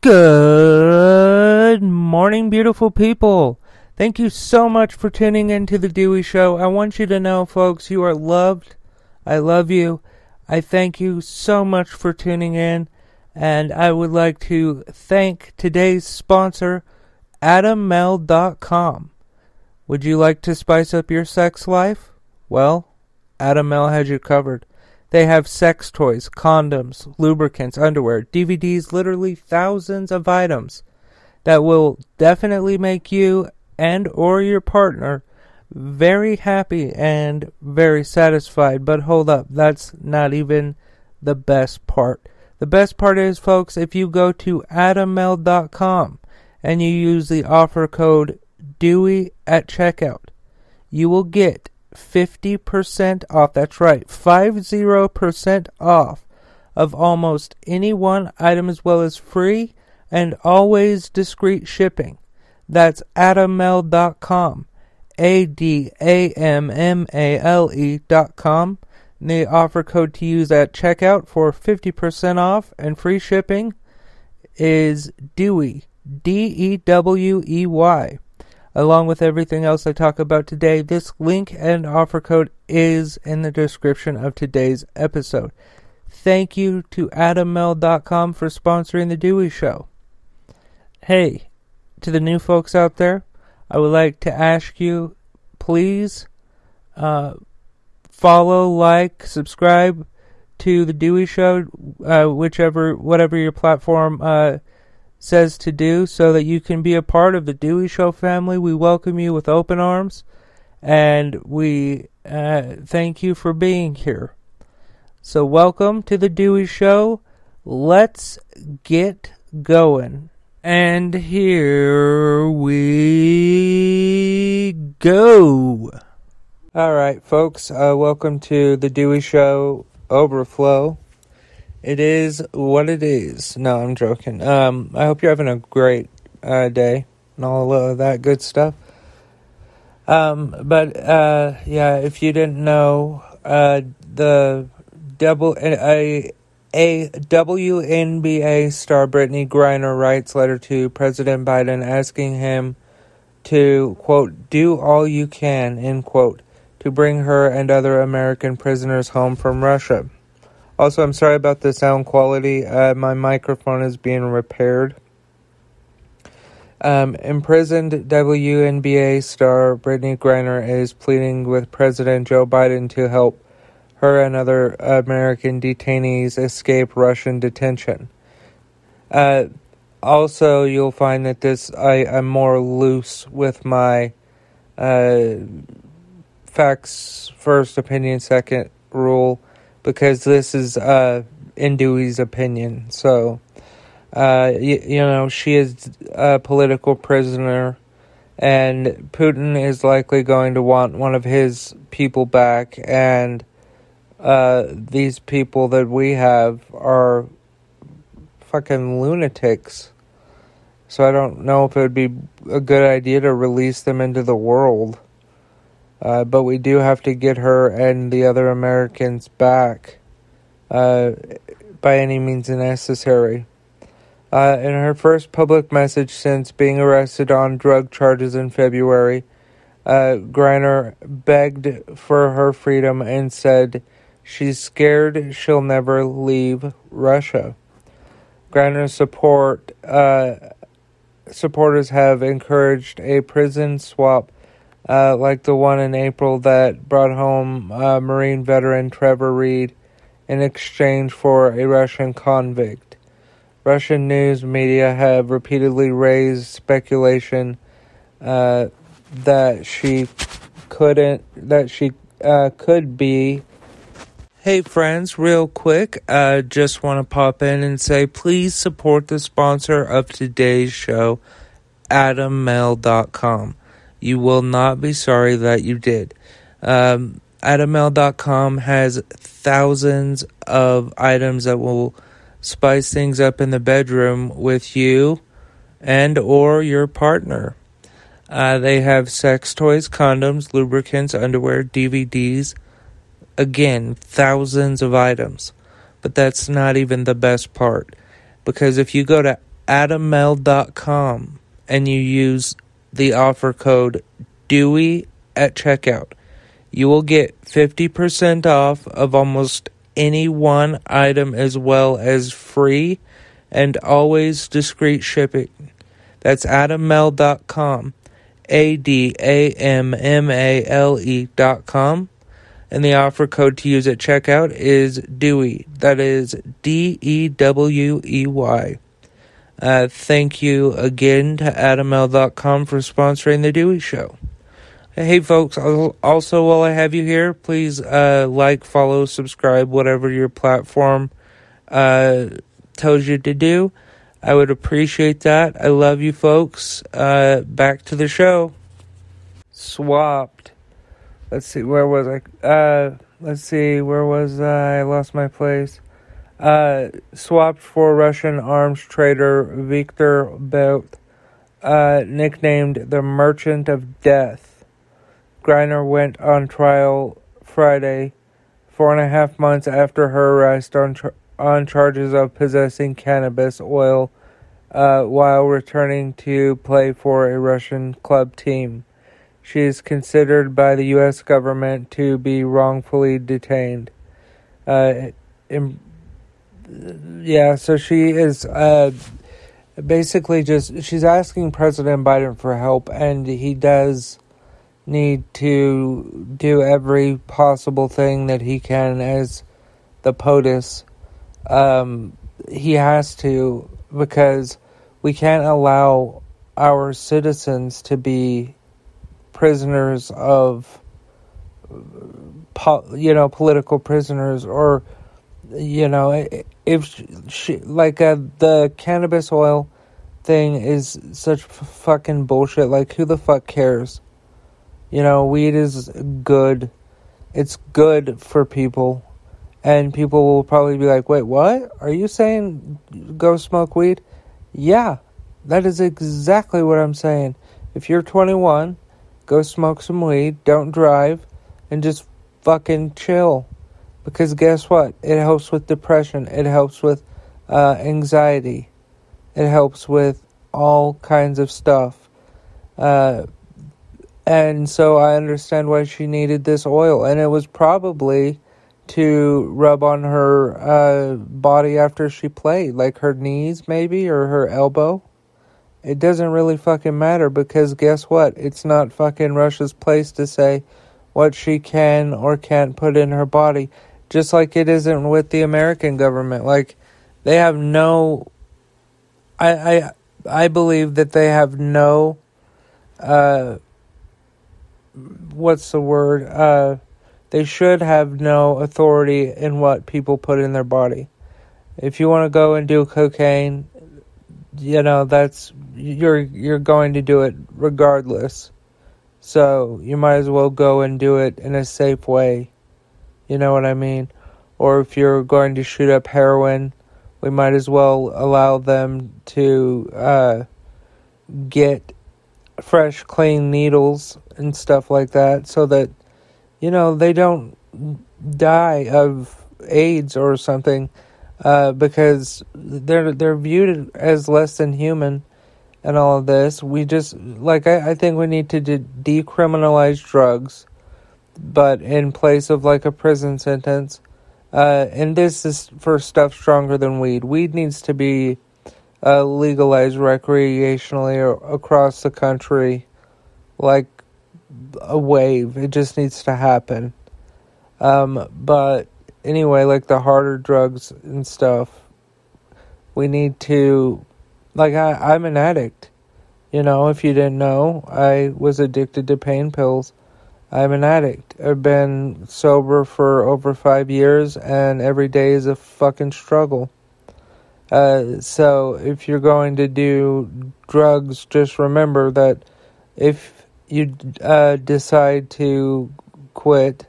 Good morning, beautiful people. Thank you so much for tuning in to the Dewey Show. I want you to know, folks, you are loved. I love you. I thank you so much for tuning in. And I would like to thank today's sponsor, AdamMale.com. Would you like to spice up your sex life? Well, Adam Male has you covered. They have sex toys, condoms, lubricants, underwear, DVDs, literally thousands of items that will definitely make you and or your partner very happy and very satisfied. But hold up, that's not even the best part. The best part is, folks, if you go to adammale.com and you use the offer code Dewey at checkout, you will get 50% off. That's right, 50% off of almost any one item as well as free and always discreet shipping. That's adammale.com. A D A M M A L E.com. The offer code to use at checkout for 50% off and free shipping is Dewey. D E W E Y. Along with everything else I talk about today, this link and offer code is in the description of today's episode. Thank you to AdamMale.com for sponsoring The Dewey Show. Hey, to the new folks out there, I would like to ask you please uh, follow, like, subscribe to The Dewey Show, uh, whichever, whatever your platform uh, says to do so that you can be a part of the Dewey Show family. We welcome you with open arms and we uh, thank you for being here. So, welcome to the Dewey Show. Let's get going. And here we go. All right, folks, uh, welcome to the Dewey Show Overflow. It is what it is. No, I'm joking. Um, I hope you're having a great uh, day and all of that good stuff. Um, but uh, yeah, if you didn't know, uh, the double a a WNBA star Brittney Griner writes letter to President Biden asking him to quote do all you can end quote to bring her and other American prisoners home from Russia. Also, I'm sorry about the sound quality. Uh, my microphone is being repaired. Um, imprisoned WNBA star Brittney Griner is pleading with President Joe Biden to help her and other American detainees escape Russian detention. Uh, also, you'll find that this I am more loose with my uh, facts first, opinion second rule because this is uh, in Dewey's opinion. So, uh, you, you know, she is a political prisoner, and Putin is likely going to want one of his people back, and uh, these people that we have are fucking lunatics. So I don't know if it would be a good idea to release them into the world. Uh, but we do have to get her and the other Americans back uh, by any means necessary. Uh, in her first public message since being arrested on drug charges in February, uh, Griner begged for her freedom and said she's scared she'll never leave Russia. Griner's support uh, supporters have encouraged a prison swap uh, like the one in April that brought home uh, Marine veteran Trevor Reed in exchange for a Russian convict. Russian news media have repeatedly raised speculation uh, that she couldn't, that she uh, could be. Hey friends, real quick, I just want to pop in and say please support the sponsor of today's show, AdamMale.com. You will not be sorry that you did. Um, AdamMale.com has thousands of items that will spice things up in the bedroom with you and or your partner. Uh, they have sex toys, condoms, lubricants, underwear, DVDs. Again, thousands of items. But that's not even the best part. Because if you go to adammale.com and you use the offer code DEWEY at checkout, you will get 50% off of almost any one item as well as free and always discreet shipping. That's adammale.com. A D A M M A L E dot com. And the offer code to use at checkout is DEWEY. That is D E W E Y. Uh, thank you again to adammale.com for sponsoring the Dewey Show. Hey, folks, also while I have you here, please uh, like, follow, subscribe, whatever your platform uh, tells you to do. I would appreciate that. I love you, folks. Uh, back to the show. Swapped. Let's see, where was I? Uh, let's see, where was I? I lost my place. Uh, swapped for Russian arms trader Viktor Bout, uh, nicknamed the Merchant of Death. Griner went on trial Friday, four and a half months after her arrest on on charges of possessing cannabis oil uh, while returning to play for a Russian club team. She is considered by the U.S. government to be wrongfully detained. Uh, in, yeah, so she is uh, basically just she's asking President Biden for help, and he does need to do every possible thing that he can as the POTUS. Um, he has to because we can't allow our citizens to be prisoners of you know political prisoners or you know if she, like uh, the cannabis oil thing is such fucking bullshit like who the fuck cares you know weed is good it's good for people and people will probably be like, wait, what? Are you saying go smoke weed? Yeah, that is exactly what I'm saying. If you're 21, go smoke some weed, don't drive, and just fucking chill. Because guess what? It helps with depression, it helps with uh, anxiety, it helps with all kinds of stuff. Uh, and so I understand why she needed this oil. And it was probably to rub on her uh, body after she played, like her knees maybe or her elbow. It doesn't really fucking matter because guess what? It's not fucking Russia's place to say what she can or can't put in her body. Just like it isn't with the American government. Like they have no I I I believe that they have no uh what's the word? Uh they should have no authority in what people put in their body. If you want to go and do cocaine, you know, that's you're you're going to do it regardless. So, you might as well go and do it in a safe way. You know what I mean? Or if you're going to shoot up heroin, we might as well allow them to uh, get fresh, clean needles and stuff like that so that you know, they don't die of AIDS or something uh, because they're they're viewed as less than human and all of this. We just like I, I think we need to de- decriminalize drugs, but in place of like a prison sentence. Uh, and this is for stuff stronger than weed. Weed needs to be uh, legalized recreationally across the country, like a wave. It just needs to happen. Um, but anyway, like the harder drugs and stuff, we need to. Like I, I'm an addict. You know, if you didn't know, I was addicted to pain pills. I'm an addict. I've been sober for over five years, and every day is a fucking struggle. Uh, so if you're going to do drugs, just remember that if you uh, decide to quit,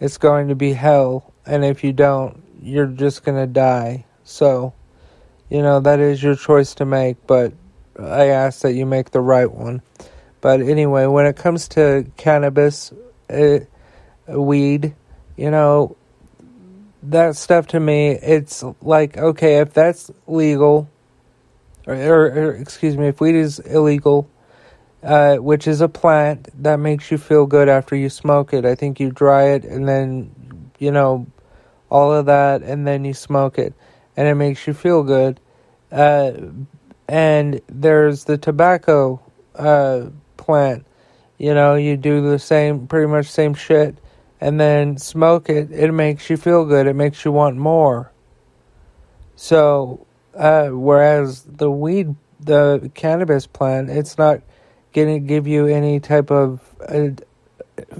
it's going to be hell. And if you don't, you're just going to die. So, you know, that is your choice to make, but I ask that you make the right one. But anyway, when it comes to cannabis, uh, weed, you know, that stuff to me, it's like, okay, if that's legal, or, or, or excuse me, if weed is illegal, uh, which is a plant that makes you feel good after you smoke it. I think you dry it and then, you know, all of that, and then you smoke it, and it makes you feel good. Uh, and there's the tobacco uh, plant. You know, you do the same, pretty much same shit, and then smoke it. It makes you feel good. It makes you want more. So, uh, whereas the weed, the cannabis plant, it's not going to give you any type of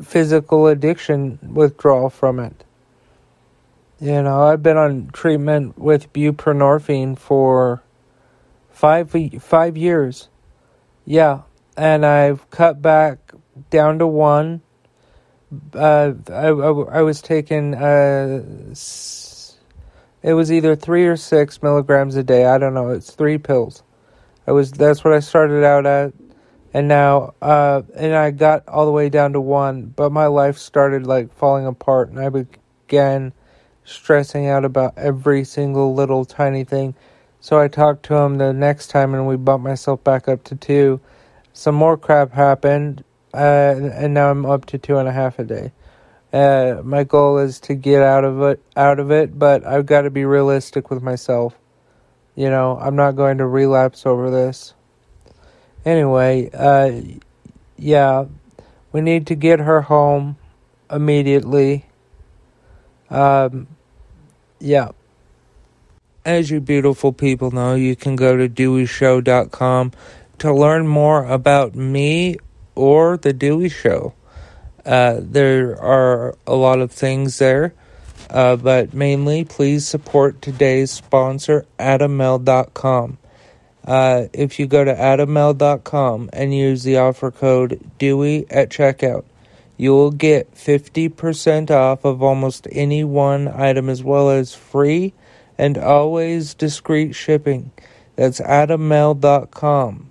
physical addiction withdrawal from it. You know, I've been on treatment with buprenorphine for five five years. Yeah, and I've cut back down to one. Uh, I, I, I was taking uh, it was either three or six milligrams a day. I don't know. It's three pills. I was that's what I started out at, and now uh, and I got all the way down to one. But my life started like falling apart, and I began stressing out about every single little tiny thing. So I talked to him the next time, and we bumped myself back up to two. Some more crap happened, uh, and now I'm up to two and a half a day. Uh, my goal is to get out of it, out of it, but I've got to be realistic with myself. You know, I'm not going to relapse over this. Anyway, uh, yeah, we need to get her home immediately. Um, yeah. As you beautiful people know, you can go to deweyshow.com to learn more about me or The Dewey Show. Uh, there are a lot of things there, uh, but mainly please support today's sponsor, AdamMale.com. Uh, if you go to AdamMale.com and use the offer code DEWEY at checkout, you will get 50% off of almost any one item as well as free and always discreet shipping. That's adammale.com.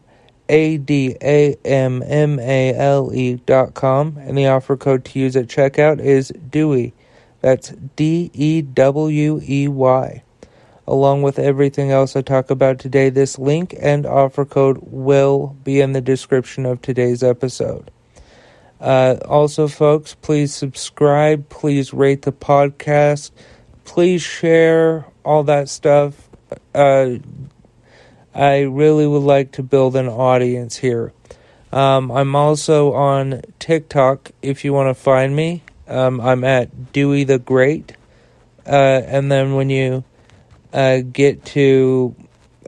A D A M M A L E dot com. And the offer code to use at checkout is DEWEY. That's D E W E Y. Along with everything else I talk about today, this link and offer code will be in the description of today's episode. Uh, also, folks, please subscribe. Please rate the podcast. Please share all that stuff. Uh, I really would like to build an audience here. Um, I'm also on TikTok if you want to find me. Um, I'm at Dewey the Great. Uh, and then when you uh, get to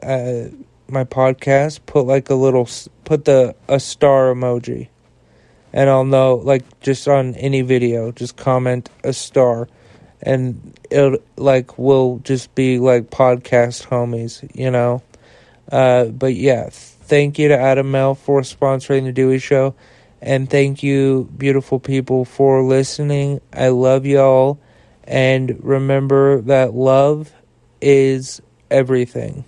uh, my podcast, put like a little, put the a star emoji, and I'll know like just on any video, just comment a star, and it'll, like will just be like podcast homies, you know. Uh, but yeah, thank you to AdamMale for sponsoring the Dewey Show, and thank you, beautiful people, for listening. I love y'all, and remember that love is everything.